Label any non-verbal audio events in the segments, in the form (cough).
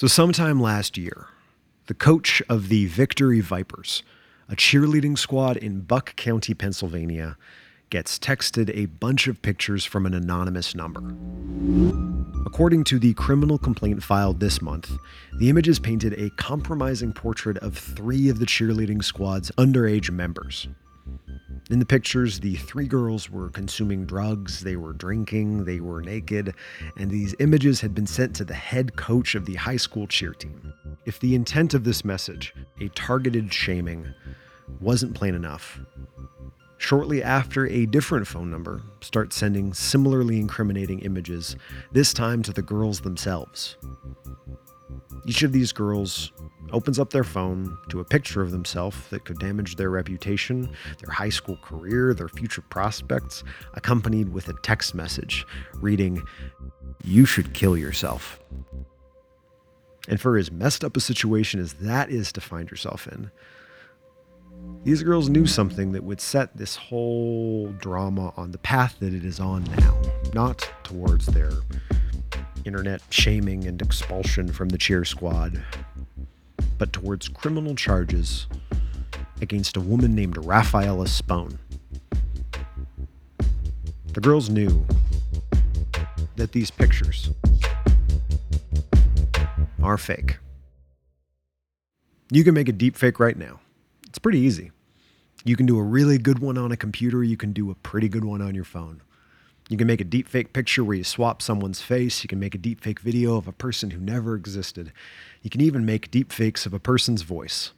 So, sometime last year, the coach of the Victory Vipers, a cheerleading squad in Bucks County, Pennsylvania, gets texted a bunch of pictures from an anonymous number. According to the criminal complaint filed this month, the images painted a compromising portrait of three of the cheerleading squad's underage members. In the pictures, the three girls were consuming drugs, they were drinking, they were naked, and these images had been sent to the head coach of the high school cheer team. If the intent of this message, a targeted shaming, wasn't plain enough, shortly after a different phone number starts sending similarly incriminating images, this time to the girls themselves. Each of these girls opens up their phone to a picture of themselves that could damage their reputation, their high school career, their future prospects, accompanied with a text message reading, You should kill yourself. And for as messed up a situation as that is to find yourself in, these girls knew something that would set this whole drama on the path that it is on now, not towards their internet shaming and expulsion from the cheer squad, but towards criminal charges against a woman named Raffaela Spone. The girls knew that these pictures are fake. You can make a deep fake right now. It's pretty easy. You can do a really good one on a computer, you can do a pretty good one on your phone. You can make a deep fake picture where you swap someone's face. You can make a deep fake video of a person who never existed. You can even make deep fakes of a person's voice.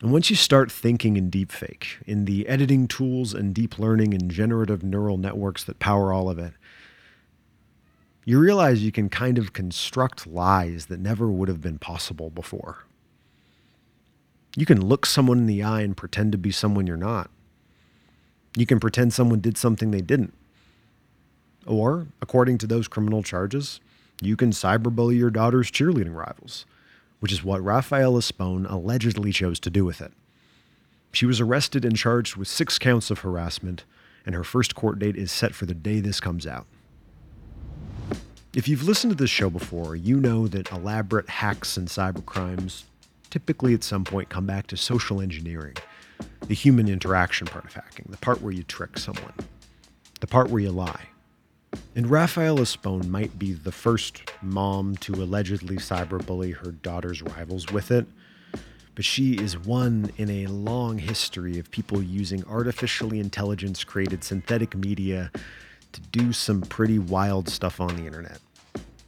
And once you start thinking in deepfake, in the editing tools and deep learning and generative neural networks that power all of it, you realize you can kind of construct lies that never would have been possible before. You can look someone in the eye and pretend to be someone you're not. You can pretend someone did something they didn't. Or, according to those criminal charges, you can cyberbully your daughter's cheerleading rivals, which is what Raffaela Spone allegedly chose to do with it. She was arrested and charged with six counts of harassment, and her first court date is set for the day this comes out. If you've listened to this show before, you know that elaborate hacks and cybercrimes typically at some point come back to social engineering, the human interaction part of hacking, the part where you trick someone, the part where you lie. And Raffaela Spone might be the first mom to allegedly cyberbully her daughter's rivals with it, but she is one in a long history of people using artificially intelligence created synthetic media to do some pretty wild stuff on the internet.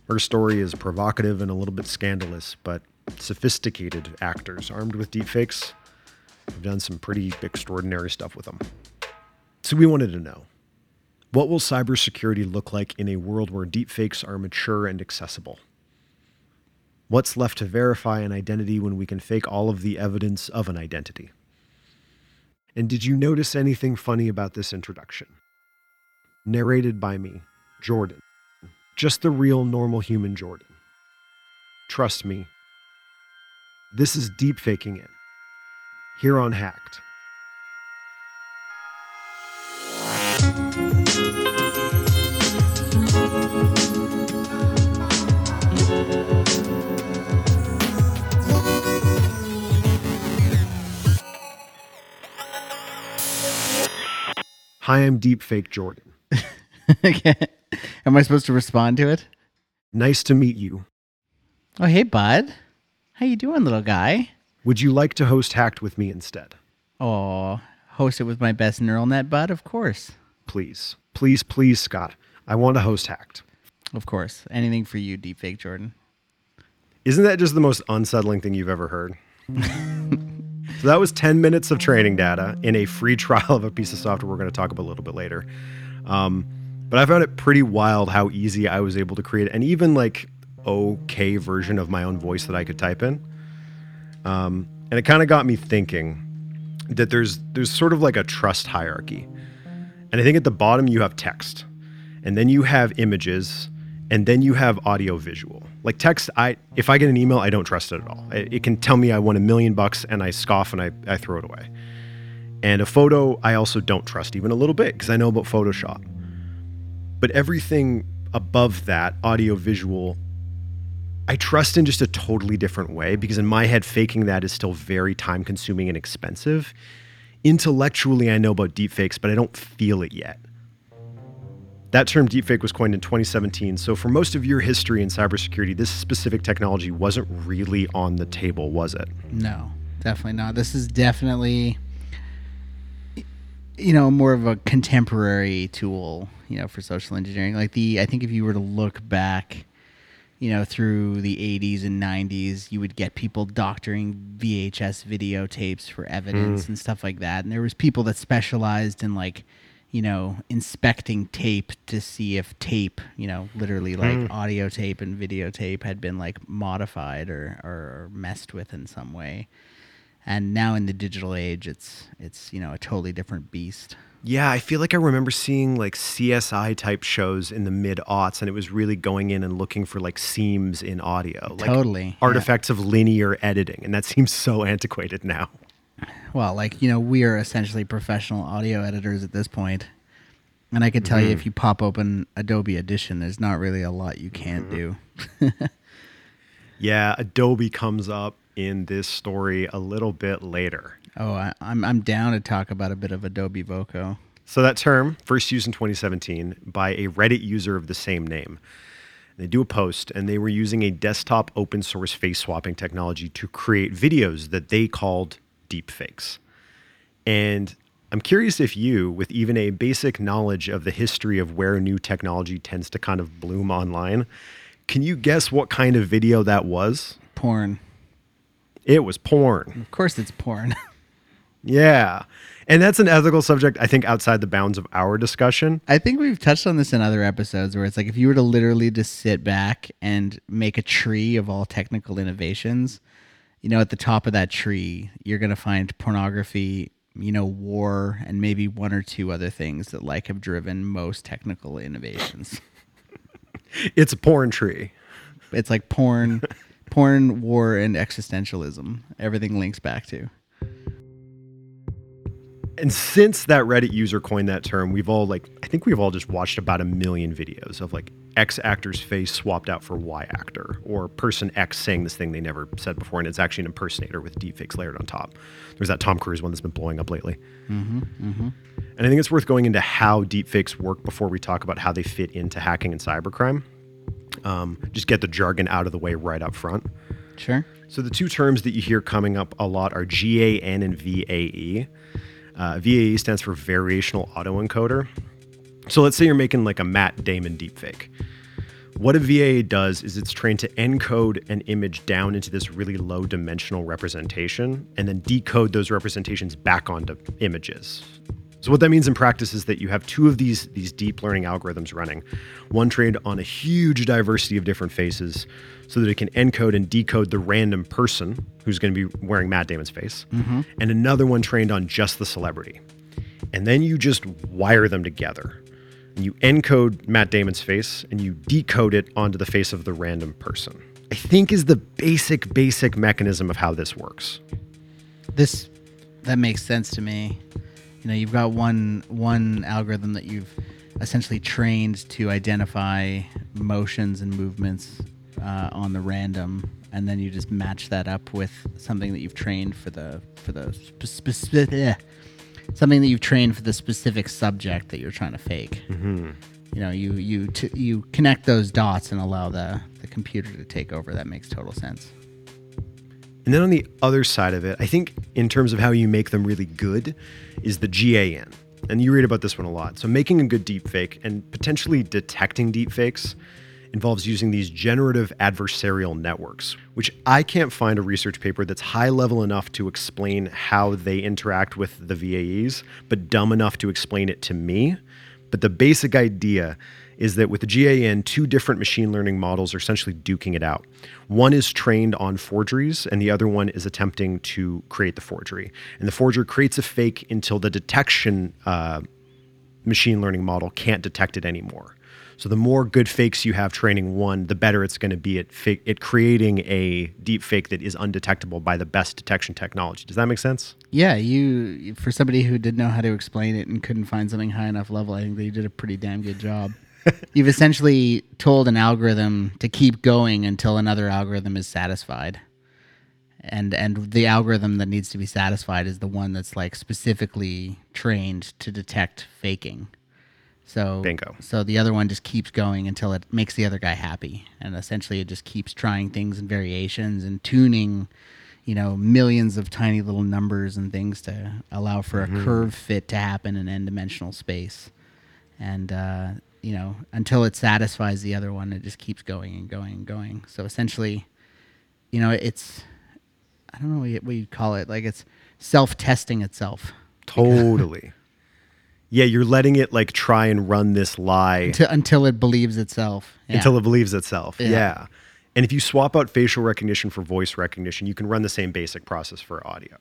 Her story is provocative and a little bit scandalous, but sophisticated actors armed with deepfakes have done some pretty extraordinary stuff with them. So we wanted to know what will cybersecurity look like in a world where deepfakes are mature and accessible? What's left to verify an identity when we can fake all of the evidence of an identity? And did you notice anything funny about this introduction? Narrated by me, Jordan. Just the real, normal human Jordan. Trust me, this is deepfaking it. Here on Hacked. Hi, I'm Deepfake Jordan. (laughs) okay. Am I supposed to respond to it? Nice to meet you. Oh, hey, bud. How you doing, little guy? Would you like to host Hacked with me instead? Oh, host it with my best neural net, bud. Of course. Please, please, please, Scott. I want to host Hacked. Of course. Anything for you, deepfake Jordan. Isn't that just the most unsettling thing you've ever heard? (laughs) so that was 10 minutes of training data in a free (laughs) trial of a piece of software we're going to talk about a little bit later. Um, but I found it pretty wild how easy I was able to create an even like okay version of my own voice that I could type in. Um, and it kind of got me thinking that there's there's sort of like a trust hierarchy. And I think at the bottom you have text, and then you have images, and then you have audio visual. Like text, I if I get an email, I don't trust it at all. It, it can tell me I won a million bucks, and I scoff and I, I throw it away. And a photo, I also don't trust even a little bit because I know about Photoshop. But everything above that, audio visual, I trust in just a totally different way because in my head, faking that is still very time consuming and expensive. Intellectually, I know about deepfakes, but I don't feel it yet. That term deepfake was coined in 2017. So, for most of your history in cybersecurity, this specific technology wasn't really on the table, was it? No, definitely not. This is definitely, you know, more of a contemporary tool, you know, for social engineering. Like the, I think if you were to look back, you know, through the 80s and 90s, you would get people doctoring VHS videotapes for evidence mm. and stuff like that. And there was people that specialized in like, you know, inspecting tape to see if tape, you know, literally like hmm. audio tape and videotape had been like modified or, or messed with in some way. And now in the digital age, it's it's you know a totally different beast. Yeah, I feel like I remember seeing like CSI type shows in the mid aughts, and it was really going in and looking for like seams in audio, like Totally, yeah. artifacts of linear editing, and that seems so antiquated now. Well, like you know, we are essentially professional audio editors at this point, and I could tell you if mm-hmm. you pop open Adobe Audition, there's not really a lot you can't mm-hmm. do. (laughs) Yeah, Adobe comes up in this story a little bit later. Oh, I, I'm I'm down to talk about a bit of Adobe Voco. So that term first used in 2017 by a Reddit user of the same name. They do a post and they were using a desktop open source face swapping technology to create videos that they called deepfakes. And I'm curious if you, with even a basic knowledge of the history of where new technology tends to kind of bloom online, can you guess what kind of video that was? Porn, It was porn. of course, it's porn. (laughs) Yeah. And that's an ethical subject, I think, outside the bounds of our discussion. I think we've touched on this in other episodes where it's like if you were to literally just sit back and make a tree of all technical innovations, you know, at the top of that tree, you're going to find pornography, you know, war, and maybe one or two other things that like have driven most technical innovations. (laughs) It's a porn tree. It's like porn, porn, war, and existentialism. Everything links back to. And since that Reddit user coined that term, we've all like I think we've all just watched about a million videos of like X actor's face swapped out for Y actor or person X saying this thing they never said before and it's actually an impersonator with deepfakes layered on top. There's that Tom Cruise one that's been blowing up lately. And I think it's worth going into how deepfakes work before we talk about how they fit into hacking and cybercrime. Um, just get the jargon out of the way right up front. Sure. So the two terms that you hear coming up a lot are GAN and VAE. Uh, VAE stands for variational autoencoder. So let's say you're making like a Matt Damon deepfake. What a VAE does is it's trained to encode an image down into this really low dimensional representation and then decode those representations back onto images. So what that means in practice is that you have two of these these deep learning algorithms running, one trained on a huge diversity of different faces, so that it can encode and decode the random person who's going to be wearing Matt Damon's face, mm-hmm. and another one trained on just the celebrity, and then you just wire them together. And you encode Matt Damon's face and you decode it onto the face of the random person. I think is the basic basic mechanism of how this works. this that makes sense to me. You know, you've got one one algorithm that you've essentially trained to identify motions and movements uh, on the random, and then you just match that up with something that you've trained for the for the spe- spe- eh, something that you've trained for the specific subject that you're trying to fake. Mm-hmm. You know, you you t- you connect those dots and allow the the computer to take over. That makes total sense. And then on the other side of it, I think in terms of how you make them really good is the GAN. And you read about this one a lot. So making a good deepfake and potentially detecting deepfakes involves using these generative adversarial networks, which I can't find a research paper that's high level enough to explain how they interact with the VAEs, but dumb enough to explain it to me. But the basic idea is that with the GAN, two different machine learning models are essentially duking it out. One is trained on forgeries, and the other one is attempting to create the forgery. And the forger creates a fake until the detection uh, machine learning model can't detect it anymore. So the more good fakes you have training one, the better it's going to be at, at creating a deep fake that is undetectable by the best detection technology. Does that make sense? Yeah, you for somebody who didn't know how to explain it and couldn't find something high enough level, I think they did a pretty damn good job. (laughs) you've essentially told an algorithm to keep going until another algorithm is satisfied. And and the algorithm that needs to be satisfied is the one that's like specifically trained to detect faking. So Bingo. So the other one just keeps going until it makes the other guy happy, and essentially it just keeps trying things and variations and tuning, you know, millions of tiny little numbers and things to allow for a curve fit to happen in n-dimensional space, and uh, you know until it satisfies the other one, it just keeps going and going and going. So essentially, you know, it's I don't know what you- what you'd call it, like it's self-testing itself. Totally. yeah, you're letting it like try and run this lie Until, until it believes itself. Yeah. until it believes itself. Yeah. Yeah. And if you swap out facial recognition for voice recognition, you can run the same basic process for audio.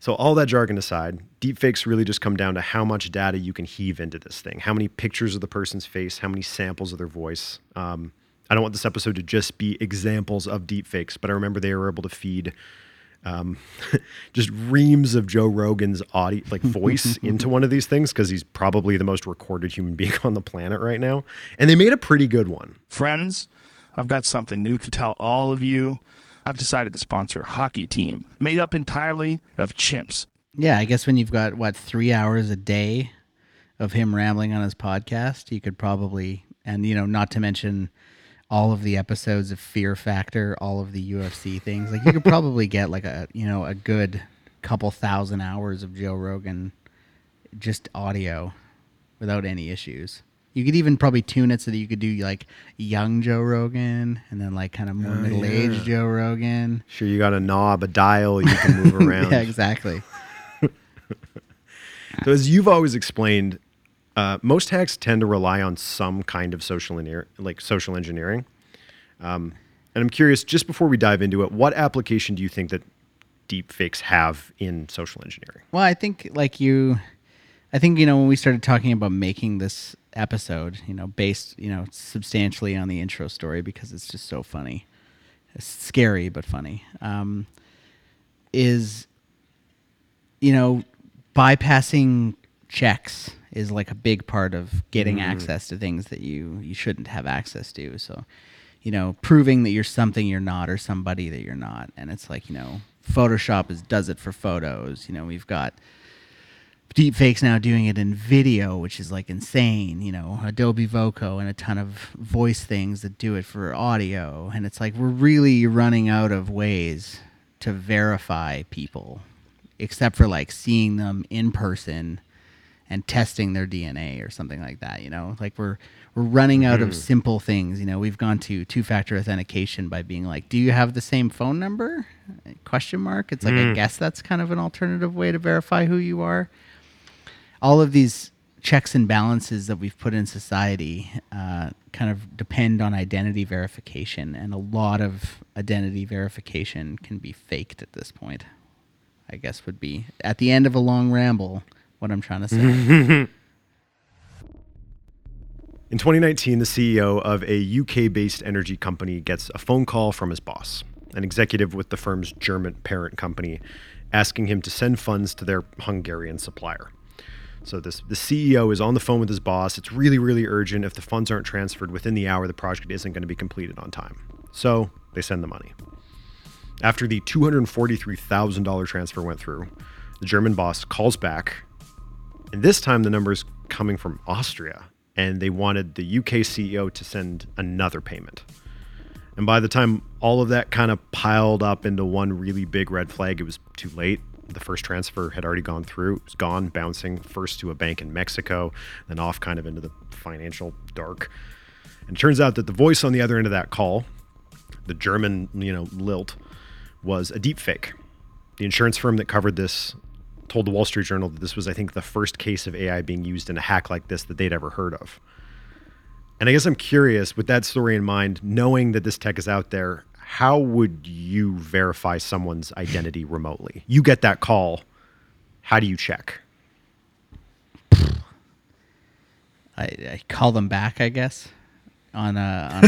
So, all that jargon aside, deepfakes really just come down to how much data you can heave into this thing. How many pictures of the person's face, how many samples of their voice. Um, I don't want this episode to just be examples of deepfakes, but I remember they were able to feed um, (laughs) just reams of Joe Rogan's audio, like voice, (laughs) into one of these things because he's probably the most recorded human (laughs) being on the planet right now. And they made a pretty good one. Friends, I've got something new to tell all of you. I've decided to sponsor a hockey team made up entirely of chimps. Yeah, I guess when you've got what three hours a day of him rambling on his podcast, you could probably, and you know, not to mention all of the episodes of Fear Factor, all of the UFC things, like you could (laughs) probably get like a you know a good couple thousand hours of Joe Rogan just audio without any issues. You could even probably tune it so that you could do like young Joe Rogan and then like kind of more middle aged Joe Rogan. Sure, you got a knob, a dial, you can move (laughs) around. Yeah, exactly. (laughs) So, as you've always explained, uh, most hacks tend to rely on some kind of social engineer, like social engineering. Um, and I'm curious, just before we dive into it, what application do you think that deep fakes have in social engineering? Well, I think like you, I think you know when we started talking about making this episode, you know, based you know substantially on the intro story because it's just so funny, it's scary but funny. Um, is you know bypassing checks is like a big part of getting access to things that you you shouldn't have access to. So, you know, proving that you're something you're not or somebody that you're not, and it's like you know, Photoshop is does it for photos. You know, we've got deepfakes now doing it in video, which is like insane. You know, Adobe Voco and a ton of voice things that do it for audio, and it's like we're really running out of ways to verify people, except for like seeing them in person and testing their DNA or something like that. You know, like we're we're running out of mm-hmm. simple things. You know, we've gone to two factor authentication by being like, "Do you have the same phone number?" Question mark. It's like I mm. guess that's kind of an alternative way to verify who you are. All of these checks and balances that we've put in society uh, kind of depend on identity verification, and a lot of identity verification can be faked at this point. I guess would be at the end of a long ramble what I'm trying to say. (laughs) In 2019, the CEO of a UK based energy company gets a phone call from his boss, an executive with the firm's German parent company, asking him to send funds to their Hungarian supplier. So this the CEO is on the phone with his boss. It's really, really urgent. If the funds aren't transferred within the hour, the project isn't going to be completed on time. So they send the money. After the $243,000 transfer went through, the German boss calls back and this time the number is coming from Austria, and they wanted the UK CEO to send another payment. And by the time all of that kind of piled up into one really big red flag, it was too late. The first transfer had already gone through. It was gone, bouncing first to a bank in Mexico, then off kind of into the financial dark. And it turns out that the voice on the other end of that call, the German, you know, lilt, was a deep fake. The insurance firm that covered this told the Wall Street Journal that this was, I think, the first case of AI being used in a hack like this that they'd ever heard of. And I guess I'm curious, with that story in mind, knowing that this tech is out there, how would you verify someone's identity remotely? You get that call. How do you check? I, I call them back, I guess. On a, on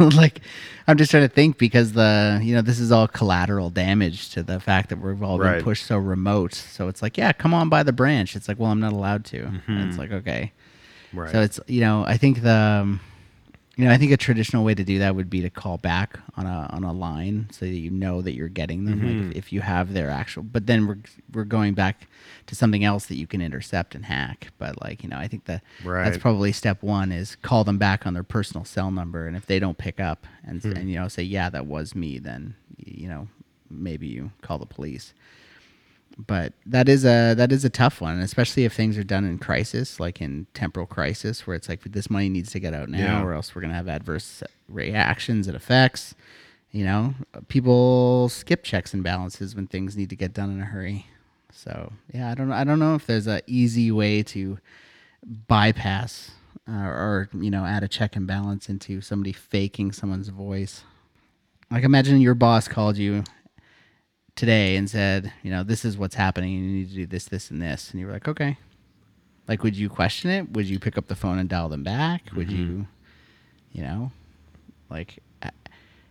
a (laughs) like, I'm just trying to think because the you know this is all collateral damage to the fact that we've all been pushed so remote. So it's like, yeah, come on by the branch. It's like, well, I'm not allowed to. And it's like, okay, Right. So it's you know I think the um, you know I think a traditional way to do that would be to call back on a on a line so that you know that you're getting them Mm-hmm. like if, you have their actual. But then we're we're going back to something else that you can intercept and hack. But like you know I think that that's probably step one is call them back on their personal cell number and if they don't pick up and Hmm. and you know say yeah that was me then you know maybe you call the police but that is a that is a tough one, especially if things are done in crisis, like in temporal crisis, where it's like this money needs to get out now, Yeah. or else we're gonna have adverse reactions and effects. You know, people skip checks and balances when things need to get done in a hurry. So yeah, I don't know. I don't know if there's a easy way to bypass uh, or you know add a check and balance into somebody faking someone's voice. Like imagine your boss called you today and said, you know, this is what's happening. You need to do this, this, and this, and you were like, okay. Like, would you question it? Would you pick up the phone and dial them back? Would you, you know, like, uh,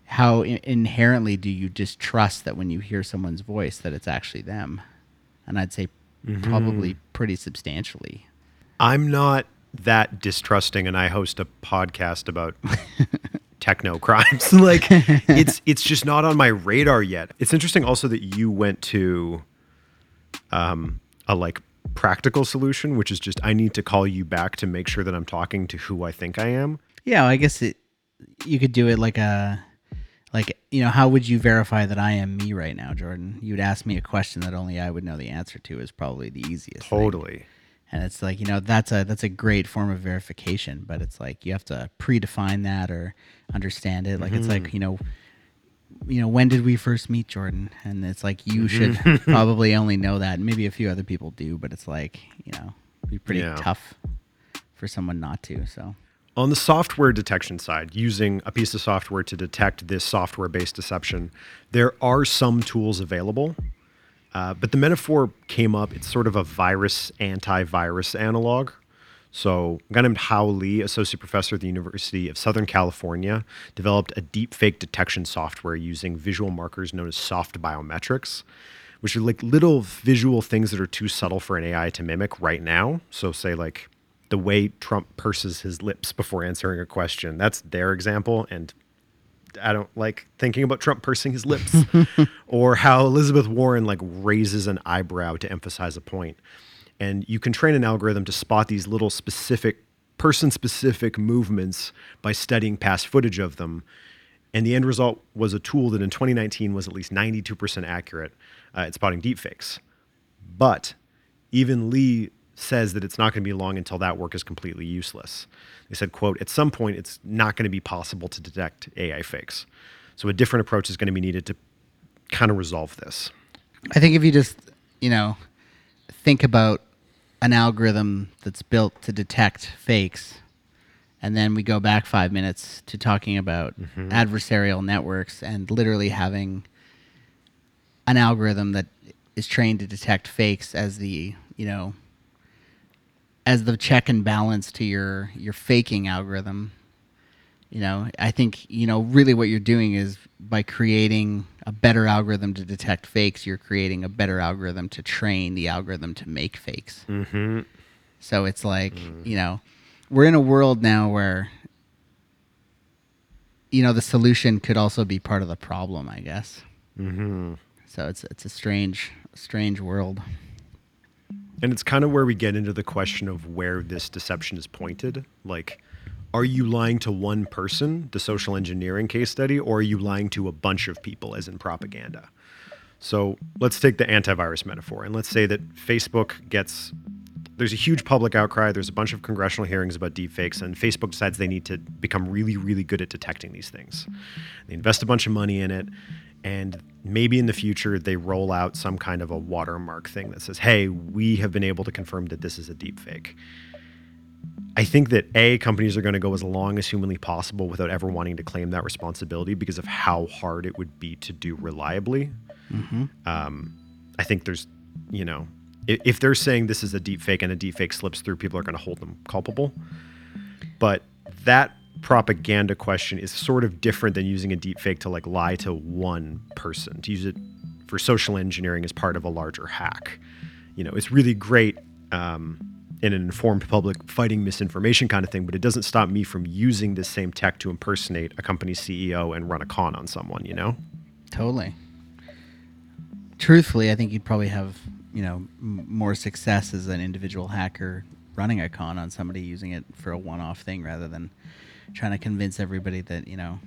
how in- inherently do you just trust that when you hear someone's voice that it's actually them? And I'd say probably pretty substantially. I'm not that distrusting, and I host a podcast about (laughs) techno crimes. (laughs) like it's (laughs) it's just not on my radar yet. It's interesting also that you went to um, a like practical solution, which is just I need to call you back to make sure that I'm talking to who I think I am. Yeah, I guess it. You could do it like a, like you know, how would you verify that I am me right now, Jordan? You'd ask me a question that only I would know the answer to is probably the easiest. thing. And it's like you know that's a that's a great form of verification, but it's like you have to predefine that or understand it. Like it's like mm-hmm. you know, you know when did we first meet, Jordan? And it's like you mm-hmm. should (laughs) probably only know that, and maybe a few other people do, but it's like you know, it'd be pretty Yeah. tough for someone not to. So On the software detection side, using a piece of software to detect this software based deception, there are some tools available. Uh, but the metaphor came up, it's sort of a virus antivirus analog. So, a guy named Hao Li, associate professor at the University of Southern California, developed a deepfake detection software using visual markers known as soft biometrics, which are like little visual things that are too subtle for an AI to mimic right now. So, say, like the way Trump purses his lips before answering a question. That's their example. And I don't like thinking about Trump pursing his lips (laughs) or how Elizabeth Warren like raises an eyebrow to emphasize a point. And you can train an algorithm to spot these little specific person specific movements by studying past footage of them. And the end result was a tool that in 2019 was at least 92% accurate uh, at spotting deepfakes. But even Li says that it's not going to be long until that work is completely useless. They said, quote, at some point it's not going to be possible to detect AI fakes. So a different approach is going to be needed to kind of resolve this. I think if you just, you know, think about an algorithm that's built to detect fakes, and then we go back five minutes to talking about mm-hmm. adversarial networks and literally having an algorithm that is trained to detect fakes as the, you know, as the check and balance to your your faking algorithm. You know i think you know really what you're doing is by creating a better algorithm to detect fakes you're creating a better algorithm to train the algorithm to make fakes. Mm-hmm. so it's like you know we're in a world now where you know the solution could also be part of the problem i guess. Mm-hmm. so it's it's a strange strange world And it's kind of where we get into the question of where this deception is pointed. Like, are you lying to one person, the social engineering case study, or are you lying to a bunch of people, as in propaganda? So let's take the antivirus metaphor, and let's say that Facebook gets there's a huge public outcry. There's a bunch of congressional hearings about deepfakes, and Facebook decides they need to become really, really good at detecting these things. They invest a bunch of money in it, and maybe in the future they roll out some kind of a watermark thing that says, "Hey, we have been able to confirm that this is a deepfake." I think that a companies are going to go as long as humanly possible without ever wanting to claim that responsibility because of how hard it would be to do reliably. Um, I think there's, you know, if, they're saying this is a deep fake and a deep fake slips through, people are going to hold them culpable. But that propaganda question is sort of different than using a deep fake to like lie to one person. To use it for social engineering as part of a larger hack. You know, it's really great um, in an informed public fighting misinformation kind of thing, but it doesn't stop me from using this same tech to impersonate a company's CEO and run a con on someone, you know? Totally. Truthfully, I think you'd probably have you know m- more success as an individual hacker running a con on somebody using it for a one-off thing rather than trying to convince everybody that you know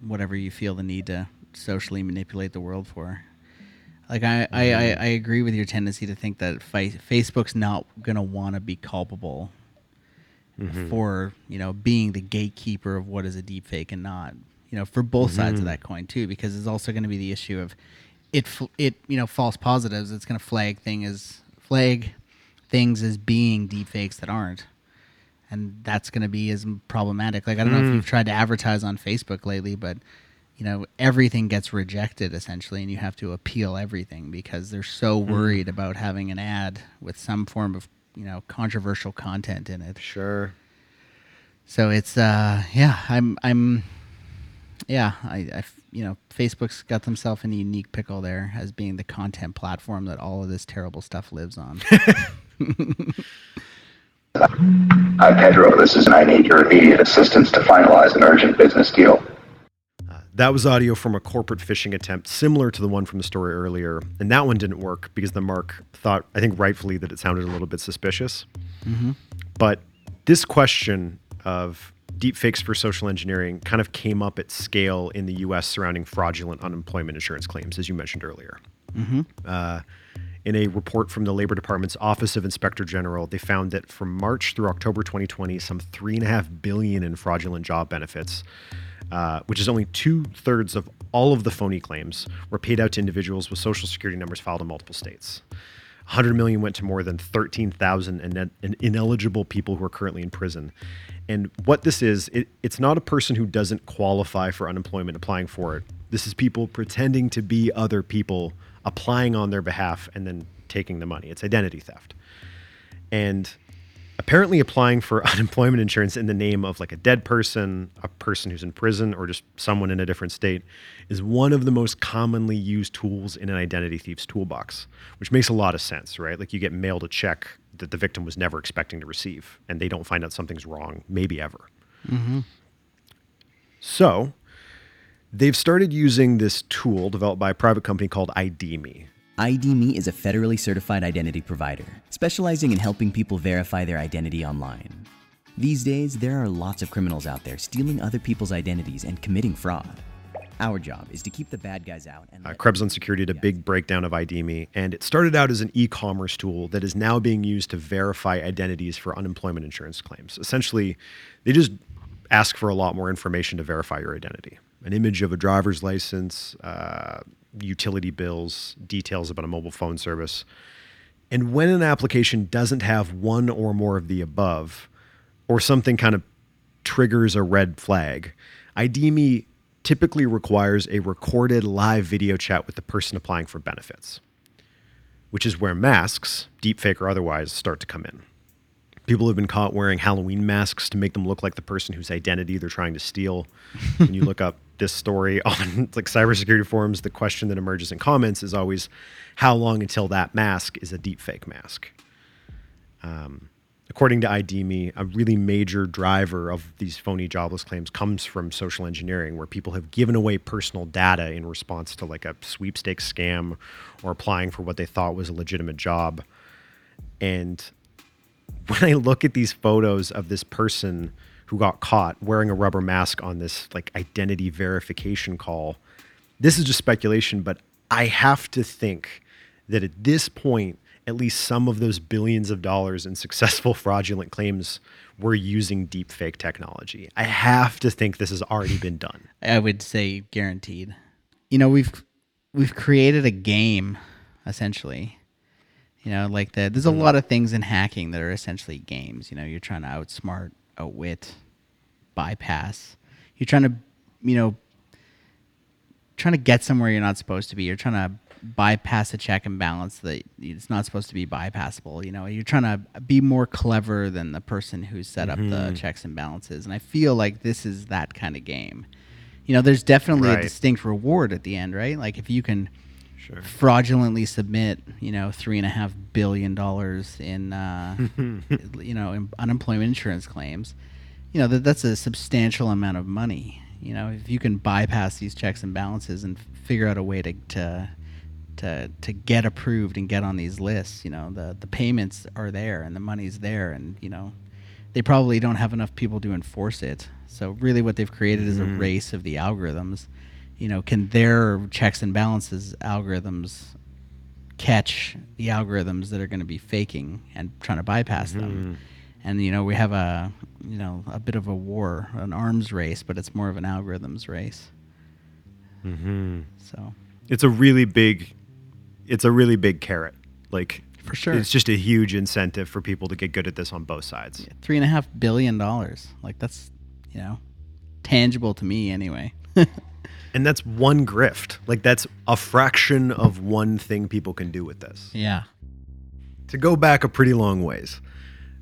whatever you feel the need to socially manipulate the world for. Like I, I, I, mm-hmm. I agree with your tendency to think that fi- Facebook's not gonna want to be culpable mm-hmm. for you know being the gatekeeper of what is a deep fake and not. You know, for both sides of mm-hmm. that coin too, because there's also going to be the issue of it. It you know false positives. It's going to flag thing as flag things as being deep fakes that aren't and that's going to be as problematic. Like I don't know if you've tried to advertise on Facebook lately, but you know everything gets rejected essentially, and you have to appeal everything because they're so worried about having an ad with some form of you know controversial content in it. Sure. So it's uh yeah, I'm I'm yeah, I, I you know Facebook's got themselves in a unique pickle there as being the content platform that all of this terrible stuff lives on. Hi, (laughs) uh, Pedro. This is and I need your immediate assistance to finalize an urgent business deal. Uh, that was audio from a corporate phishing attempt similar to the one from the story earlier. And that one didn't work because the mark thought, I think rightfully, that it sounded a little bit suspicious. Mm-hmm. But this question of deepfakes for social engineering kind of came up at scale in the US surrounding fraudulent unemployment insurance claims, as you mentioned earlier. Uh, in a report from the Labor Department's Office of Inspector General, they found that from March through October 2020, some three and a half billion in fraudulent job benefits, uh, which is only two thirds of all of the phony claims, were paid out to individuals with social security numbers filed in multiple states. 100 million went to more than 13,000 ineligible people who are currently in prison. And what this is, it, it's not a person who doesn't qualify for unemployment applying for it. This is people pretending to be other people, applying on their behalf, and then taking the money. It's identity theft. And apparently applying for (laughs) unemployment insurance in the name of like a dead person, a person who's in prison, or just someone in a different state is one of the most commonly used tools in an identity thief's toolbox, which makes a lot of sense, right? Like you get mailed a check that the victim was never expecting to receive, and they don't find out something's wrong, maybe ever. Mm-hmm. So they've started using this tool developed by a private company called IDMe. ID.me is a federally certified identity provider, specializing in helping people verify their identity online. These days, there are lots of criminals out there stealing other people's identities and committing fraud. Our job is to keep the bad guys out and Uh, Krebs on Security did a big breakdown of ID.me, and it started out as an e-commerce tool that is now being used to verify identities for unemployment insurance claims. Essentially, they just ask for a lot more information to verify your identity: an image of a driver's license, uh, utility bills, details about a mobile phone service. And when an application doesn't have one or more of the above, or something kind of triggers a red flag, ID.me typically requires a recorded live video chat with the person applying for benefits, which is where masks, deepfake or otherwise, start to come in. People have been caught wearing Halloween masks to make them look like the person whose identity they're trying to steal. when you look up this story (laughs) on like cybersecurity forums, the question that emerges in comments is always, how long until that mask is a deepfake mask? Um, according to ID.me, a really major driver of these phony jobless claims comes from social engineering, where people have given away personal data in response to like a sweepstakes scam or applying for what they thought was a legitimate job. And when I look at these photos of this person who got caught wearing a rubber mask on this like identity verification call, this is just speculation, but I have to think that at this point, at least some of those billions of dollars in successful (laughs) fraudulent claims were using deepfake technology. I have to think this has already been done. (laughs) I would say guaranteed. You know, we've we've created a game essentially. You know, like the there's a mm-hmm. lot of things in hacking that are essentially games. You know, you're trying to outsmart, outwit, bypass. You're trying to, you know, trying to get somewhere you're not supposed to be. You're trying to bypass a check and balance that it's not supposed to be bypassable. You know, you're trying to be more clever than the person who set up the checks and balances. And I feel like this is that kind of game. You know, there's definitely Right. a distinct reward at the end, right? Like if you can fraudulently submit, you know, three and a half billion dollars in, uh, (laughs) you know, in unemployment insurance claims, you know, that that's a substantial amount of money. You know, if you can bypass these checks and balances and figure out a way to to to, to get approved and get on these lists, you know, the the payments are there and the money's there, and you know, they probably don't have enough people to enforce it. So really, what they've created is a race of the algorithms. You know, can their checks and balances algorithms catch the algorithms that are going to be faking and trying to bypass them? And you know, we have a you know a bit of a war, an arms race, but it's more of an algorithms race. Mm-hmm. So It's a really big, it's a really big carrot. Like For sure. it's just a huge incentive for people to get good at this on both sides. three and a half billion dollars, like that's you know tangible to me anyway. (laughs) And that's one grift. Like that's a fraction of one thing people can do with this. yeah. To go back a pretty long ways,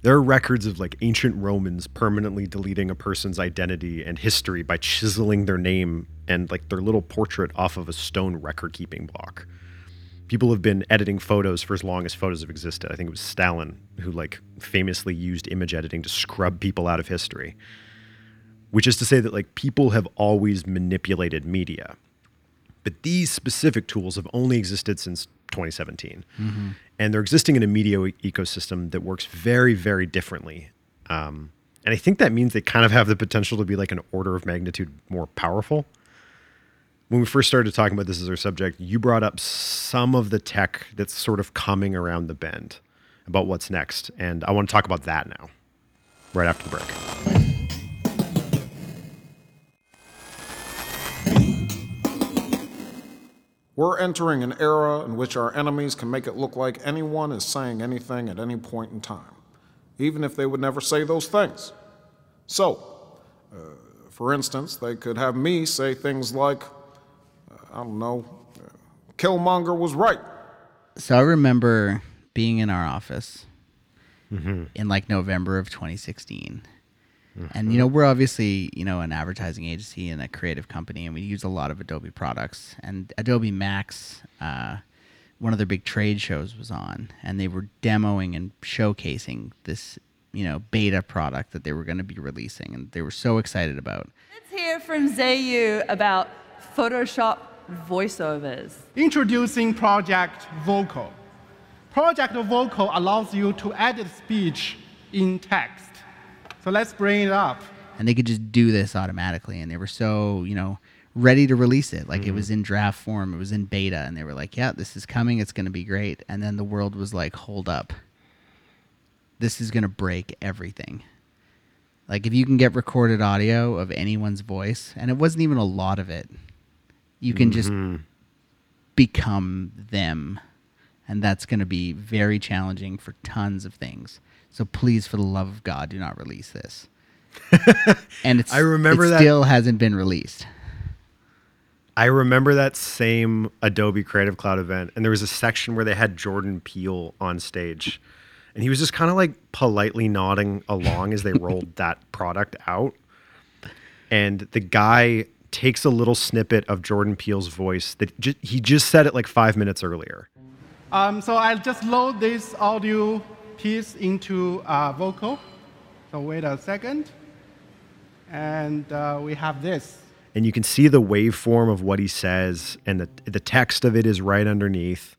there are records of like ancient Romans permanently deleting a person's identity and history by chiseling their name and like their little portrait off of a stone record keeping block. People have been editing photos for as long as photos have existed. I think it was Stalin who like famously used image editing to scrub people out of history. Which is to say that like people have always manipulated media. But these specific tools have only existed since 2017. And they're existing in a media ecosystem that works very, very differently. Um, and I think that means they kind of have the potential to be like an order of magnitude more powerful. When we first started talking about this as our subject, you brought up some of the tech that's sort of coming around the bend about what's next. And I want to talk about that now, right after the break. We're entering an era in which our enemies can make it look like anyone is saying anything at any point in time, even if they would never say those things. So, uh, for instance, they could have me say things like, I don't know, Killmonger was right. So I remember being in our office in like November of 2016. And you know, we're obviously, you know, an advertising agency and a creative company and we use a lot of Adobe products. And Adobe Max uh, one of their big trade shows was on and they were demoing and showcasing this, you know, beta product that they were going to be releasing and they were so excited about. Let's hear from Zeyu about Photoshop voiceovers. Introducing Project Voco. Project Voco allows you to edit speech in text. So let's bring it up. and they could just do this automatically and they were so you know ready to release it like it was mm-hmm. in draft form it was in beta and they were like yeah this is coming it's going to be great and then the world was like hold up this is going to break everything like if you can get recorded audio of anyone's voice and it wasn't even a lot of it you can just mm-hmm. become them. And that's going to be very challenging for tons of things. So please for the love of god do not release this. (laughs) And it's I remember it that- still hasn't been released. I remember that same Adobe Creative Cloud event, and there was a section where they had Jordan Peele on stage, and he was just kind of like politely nodding along as they rolled (laughs) that product out. And the guy takes a little snippet of Jordan Peele's voice that he just said it like five minutes earlier. Um, so I'll just load this audio piece into uh, Voco. So wait a second. And uh, we have this. And you can see the waveform of what he says, and the, the text of it is right underneath.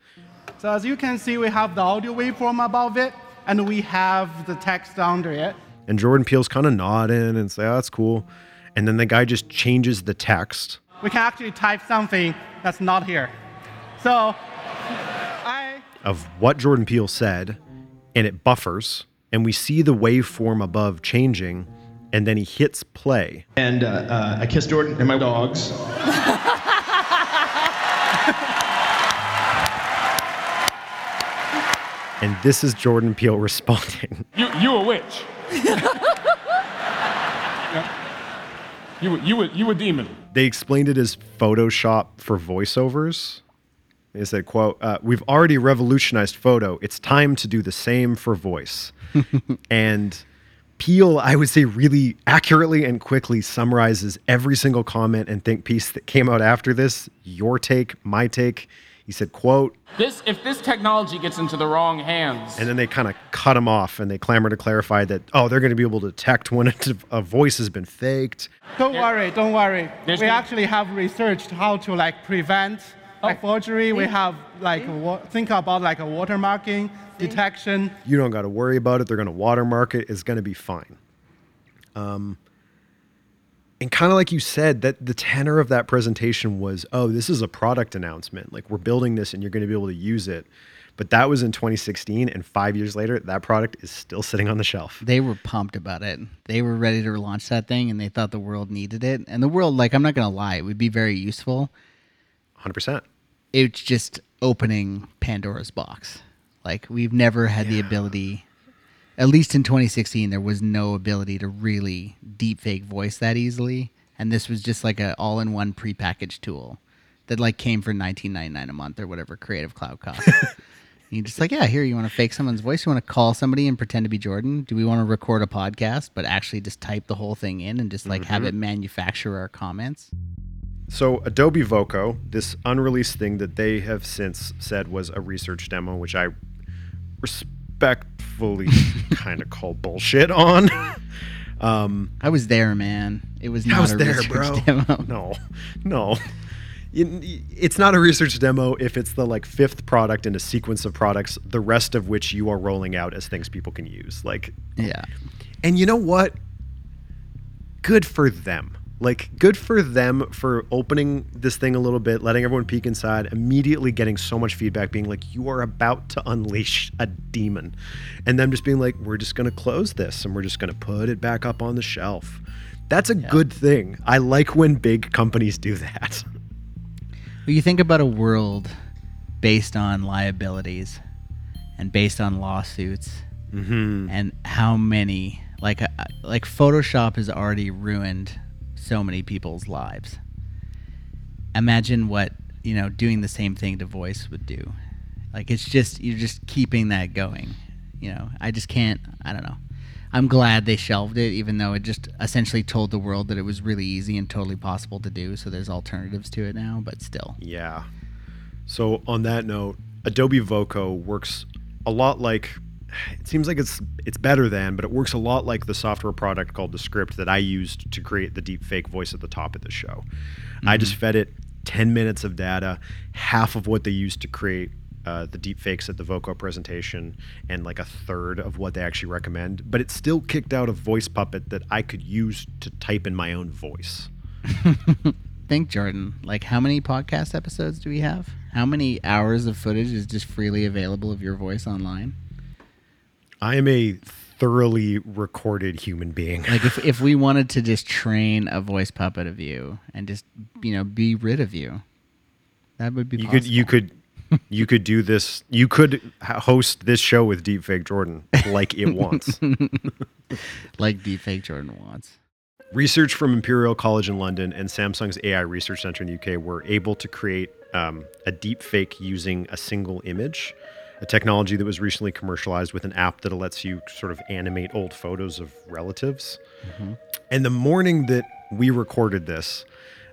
So as you can see, we have the audio waveform above it, and we have the text under it. And Jordan Peele's kind of nodding and say, oh, that's cool. And then the guy just changes the text. We can actually type something that's not here. So I of what Jordan Peele said, and it buffers, and we see the waveform above changing, and then he hits play. And uh, uh, I kissed Jordan and my dogs. (laughs) And this is Jordan Peele (laughs) responding. You you a witch. (laughs) You were- you were you a demon. They explained it as Photoshop for voiceovers. They said, quote, uh, we've already revolutionized photo. It's time to do the same for voice. (laughs) and Peele, I would say, really accurately and quickly summarizes every single comment and think piece that came out after this. Your take, my take. He said, "quote," This, if this technology gets into the wrong hands, and then they kind of cut him off, and they clamor to clarify that oh, they're going to be able to detect when a, a voice has been faked. Don't worry, don't worry. There's we no- actually have researched how to like prevent like forgery. We have like wa- think about like a watermarking detection. You don't got to worry about it. They're going to watermark it. It's going to be fine. Um, and kind of like you said, that the tenor of that presentation was, oh, this is a product announcement. Like we're building this, and you're going to be able to use it. But that was in 2016, and five years later, that product is still sitting on the shelf. They were pumped about it. They were ready to launch that thing, and they thought the world needed it. And the world, like, I'm not gonna lie, it would be very useful. 100%. It's just opening Pandora's box. Like, we've never had the ability. At least in 2016, there was no ability to really deepfake voice that easily, and this was just like an all-in-one prepackaged tool that like came for 19.99 a month or whatever Creative Cloud cost. (laughs) You're just like, yeah, here, you want to fake someone's voice? You want to call somebody and pretend to be Jordan? Do we want to record a podcast, but actually just type the whole thing in and just like have Mhm. it manufacture our comments? So Adobe Voco, this unreleased thing that they have since said was a research demo, which I respectfully (laughs) kind of call bullshit on. (laughs) um, I was there, man. It was I not was a there, research bro. demo. (laughs) No, no. It's not a research demo if it's the like fifth product in a sequence of products, the rest of which you are rolling out as things people can use. Like, Yeah. and you know what? Good for them. Like, good for them for opening this thing a little bit, letting everyone peek inside, immediately getting so much feedback, being like, you are about to unleash a demon. And them just being like, we're just going to close this and we're just going to put it back up on the shelf. That's a good thing. I like when big companies do that. Well, you think about a world based on liabilities and based on lawsuits, Mhm. and how many like uh, like Photoshop has already ruined so many people's lives. Imagine what you know doing the same thing to voice would do. Like it's just you're just keeping that going. You know, I just can't. I don't know. I'm glad they shelved it, even though it just essentially told the world that it was really easy and totally possible to do. So there's alternatives to it now, but still. Yeah. So on that note, Adobe Voco works a lot like it seems like it's it's better than, but it works a lot like the software product called Descript that I used to create the deep fake voice at the top of the show. I just fed it 10 minutes of data, half of what they used to create uh, the deep fakes at the Voco presentation, and like a third of what they actually recommend. But it still kicked out a voice puppet that I could use to type in my own voice. (laughs) Think, Jordan, like how many podcast episodes do we have? How many hours of footage is just freely available of your voice online? I am a thoroughly recorded human being. Like if, if we (laughs) wanted to just train a voice puppet of you and just you know be rid of you, that would be you possible. could you could you could do this you could host this show with deepfake jordan like it wants (laughs) like deepfake Jordan wants. research from imperial college in london and samsung's ai research center in the uk were able to create um, a deepfake using a single image a technology that was recently commercialized with an app that lets you sort of animate old photos of relatives And the morning that we recorded this,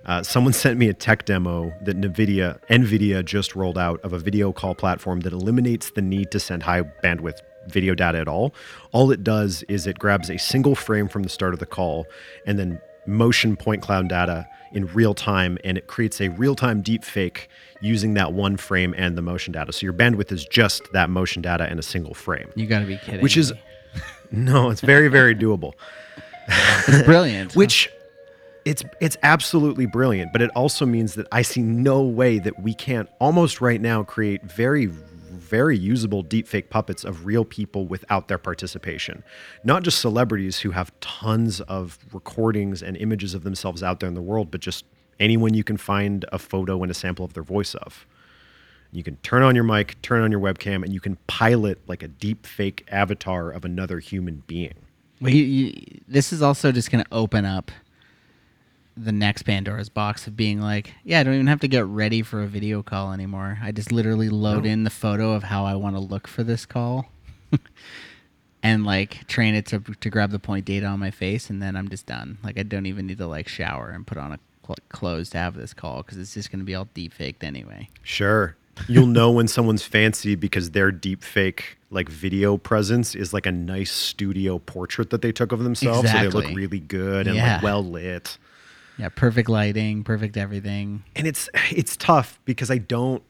uh, someone (laughs) sent me a tech demo that NVIDIA NVIDIA just rolled out of a video call platform that eliminates the need to send high bandwidth video data at all. All it does is it grabs a single frame from the start of the call and then motion point cloud data in real time and it creates a real-time deep fake using that one frame and the motion data. So your bandwidth is just that motion data in a single frame. You got to be kidding. Which is me. (laughs) no, it's very very doable. (laughs) It's brilliant. (laughs) Which it's it's absolutely brilliant, but it also means that I see no way that we can't almost right now create very very usable deepfake puppets of real people without their participation. Not just celebrities who have tons of recordings and images of themselves out there in the world, but just anyone you can find a photo and a sample of their voice of. You can turn on your mic, turn on your webcam, and you can pilot like a deep fake avatar of another human being. Well, you, you, this is also just going to open up the next Pandora's box of being like, yeah, I don't even have to get ready for a video call anymore. I just literally load in the photo of how I want to look for this call. (laughs) and like train it to to grab the point data on my face and then I'm just done. Like I don't even need to like shower and put on a cl- clothes to have this call cuz it's just going to be all deep faked anyway. Sure. You'll know when someone's fancy because their deep fake like video presence is like a nice studio portrait that they took of themselves. So they look really good and Yeah. like well lit. Yeah, perfect lighting, perfect everything. And it's it's tough because I don't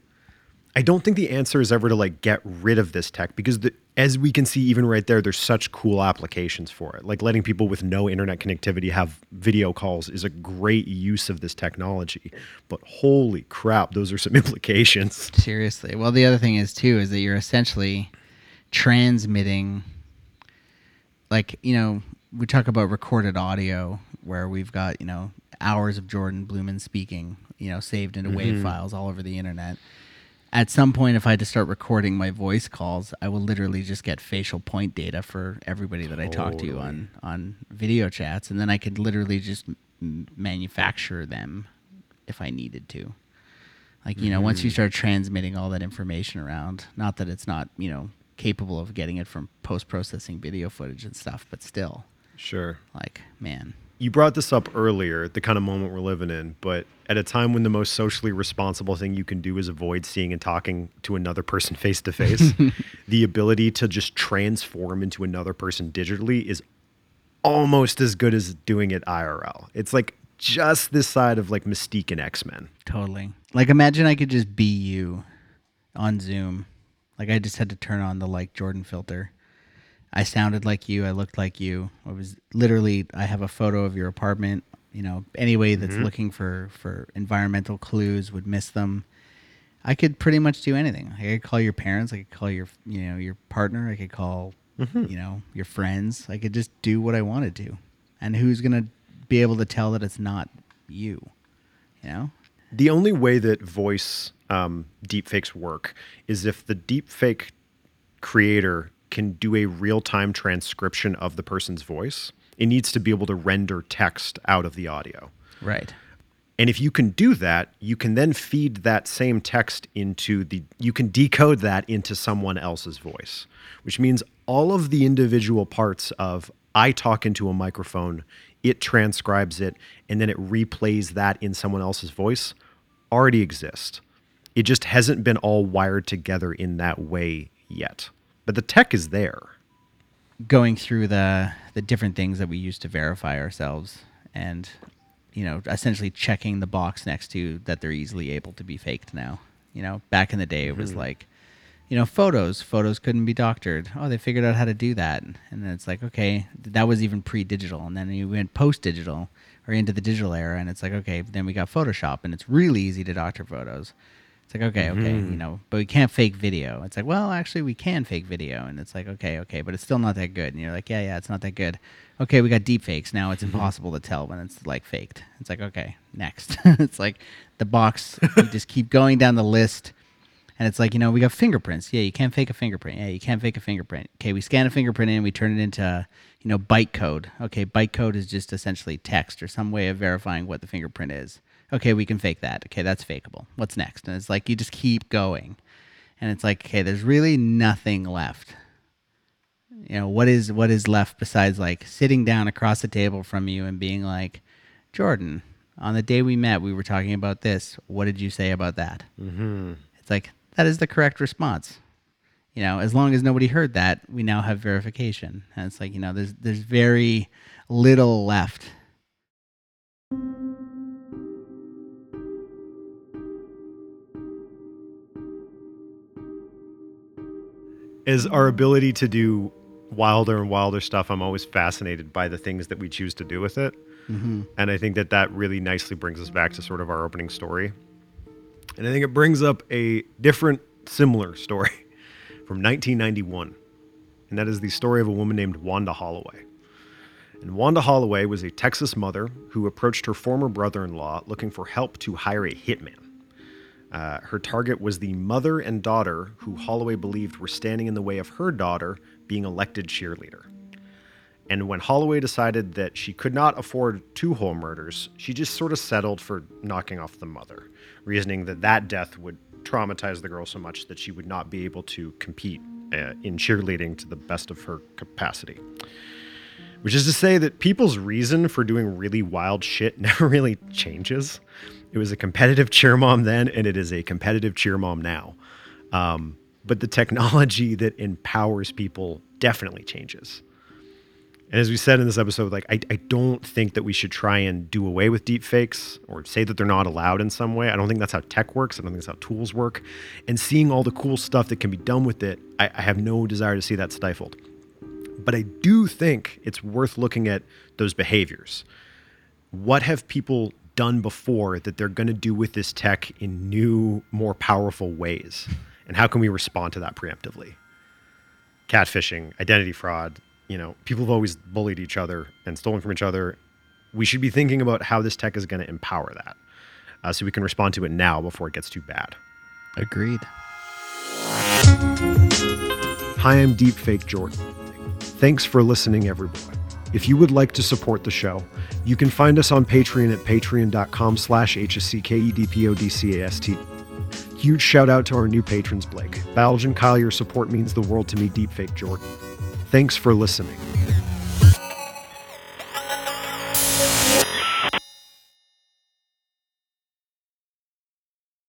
I don't think the answer is ever to like get rid of this tech because the, as we can see even right there there's such cool applications for it. Like letting people with no internet connectivity have video calls is a great use of this technology. But holy crap, those are some (laughs) implications. Seriously. Well, the other thing is too is that you're essentially transmitting like, you know, we talk about recorded audio where we've got, you know, hours of Jordan Bloemen speaking, you know, saved into wave Mhm. files all over the internet. At some point if I had to start recording my voice calls, I will literally just get facial point data for everybody that I talk to on on video chats and then I could literally just manufacture them if I needed to. Like, you know, once you Mhm. start transmitting all that information around, not that it's not, you know, capable of getting it from post processing video footage and stuff, but still, Sure. like, man. You brought this up earlier, the kind of moment we're living in, but at a time when the most socially responsible thing you can do is avoid seeing and talking to another person face to face, the ability to just transform into another person digitally is almost as good as doing it IRL. It's like just this side of like Mystique and X Men. Totally. Like, imagine I could just be you on Zoom. Like, I just had to turn on the like Jordan filter. I sounded like you. I looked like you. I was literally. I have a photo of your apartment. You know, anybody that's Mhm. looking for for environmental clues would miss them. I could pretty much do anything. I could call your parents. I could call your you know your partner. I could call Mhm. you know your friends. I could just do what I wanted to. And who's gonna be able to tell that it's not you? You know. The only way that voice um, deepfakes work is if the deepfake creator can do a real time transcription of the person's voice. It needs to be able to render text out of the audio. Right. And if you can do that, you can then feed that same text into the, you can decode that into someone else's voice, which means all of the individual parts of I talk into a microphone, it transcribes it, and then it replays that in someone else's voice already exist. It just hasn't been all wired together in that way yet. But the tech is there. going through the the different things that we use to verify ourselves and you know essentially checking the box next to that they're easily able to be faked now. You know back in the day it was Mhm. like you know photos. Photos couldn't be doctored. Oh they figured out how to do that. And then it's like okay that was even pre-digital. And then you went post-digital or into the digital era and it's like okay then we got photoshop and it's really easy to doctor photos it's like okay, okay, Mhm. you know, but we can't fake video. It's like, well, actually, we can fake video, and it's like, okay, okay, but it's still not that good. And you're like, yeah, yeah, it's not that good. Okay, we got deep fakes now. It's impossible to tell when it's like faked. It's like, okay, next. (laughs) it's like the box. you just keep going down the list, and it's like, you know, we got fingerprints. Yeah, you can't fake a fingerprint. Yeah, you can't fake a fingerprint. Okay, we scan a fingerprint in, we turn it into, you know, byte code. Okay, byte code is just essentially text or some way of verifying what the fingerprint is. Okay, we can fake that. Okay, that's fakeable. What's next? And it's like you just keep going. And it's like, okay, there's really nothing left. You know, what is what is left besides like sitting down across the table from you and being like, Jordan, on the day we met, we were talking about this. What did you say about that? Mm-hmm. It's like that is the correct response. You know, as long as nobody heard that, we now have verification. And it's like, you know, there's there's very little left. Is our ability to do wilder and wilder stuff. I'm always fascinated by the things that we choose to do with it. Mhm. And I think that that really nicely brings us back to sort of our opening story. And I think it brings up a different, similar (laughs) story from 1991. And that is the story of a woman named Wanda Holloway. And Wanda Holloway was a Texas mother who approached her former brother in law looking for help to hire a hitman. Uh, her target was the mother and daughter who Holloway believed were standing in the way of her daughter being elected cheerleader. And when Holloway decided that she could not afford two whole murders, she just sort of settled for knocking off the mother, reasoning that that death would traumatize the girl so much that she would not be able to compete uh, in cheerleading to the best of her capacity. Which is to say that people's reason for doing really wild shit (laughs) never really changes. It was a competitive (laughs) cheer mom then, and it is a competitive cheer mom now. Um, but the technology (laughs) that empowers people definitely changes. And as we said in this episode, like I, I don't think that we should try and do away with deep fakes or say that they're not allowed in some way. I don't think that's how tech works. I don't think that's how tools work. And seeing all the cool stuff that can be done with it, I, I have no desire to see that stifled. But I do think it's worth looking at those behaviors. What have people done before that they're going to do with this tech in new, more powerful ways? And how can we respond to that preemptively? Catfishing, identity fraud, you know, people have always bullied each other and stolen from each other. We should be thinking about how this tech is going to empower that uh, so we can respond to it now before it gets too bad. Agreed. Hi, I'm Deepfake Jordan. Thanks for listening, everybody. If you would like to support the show, you can find us on Patreon at patreon.com slash H-S-C-K-E-D-P-O-D-C-A-S-T. Huge shout out to our new patrons, Blake. Balge and Kyle, your support means the world to me, Deepfake Jordan. Thanks for listening.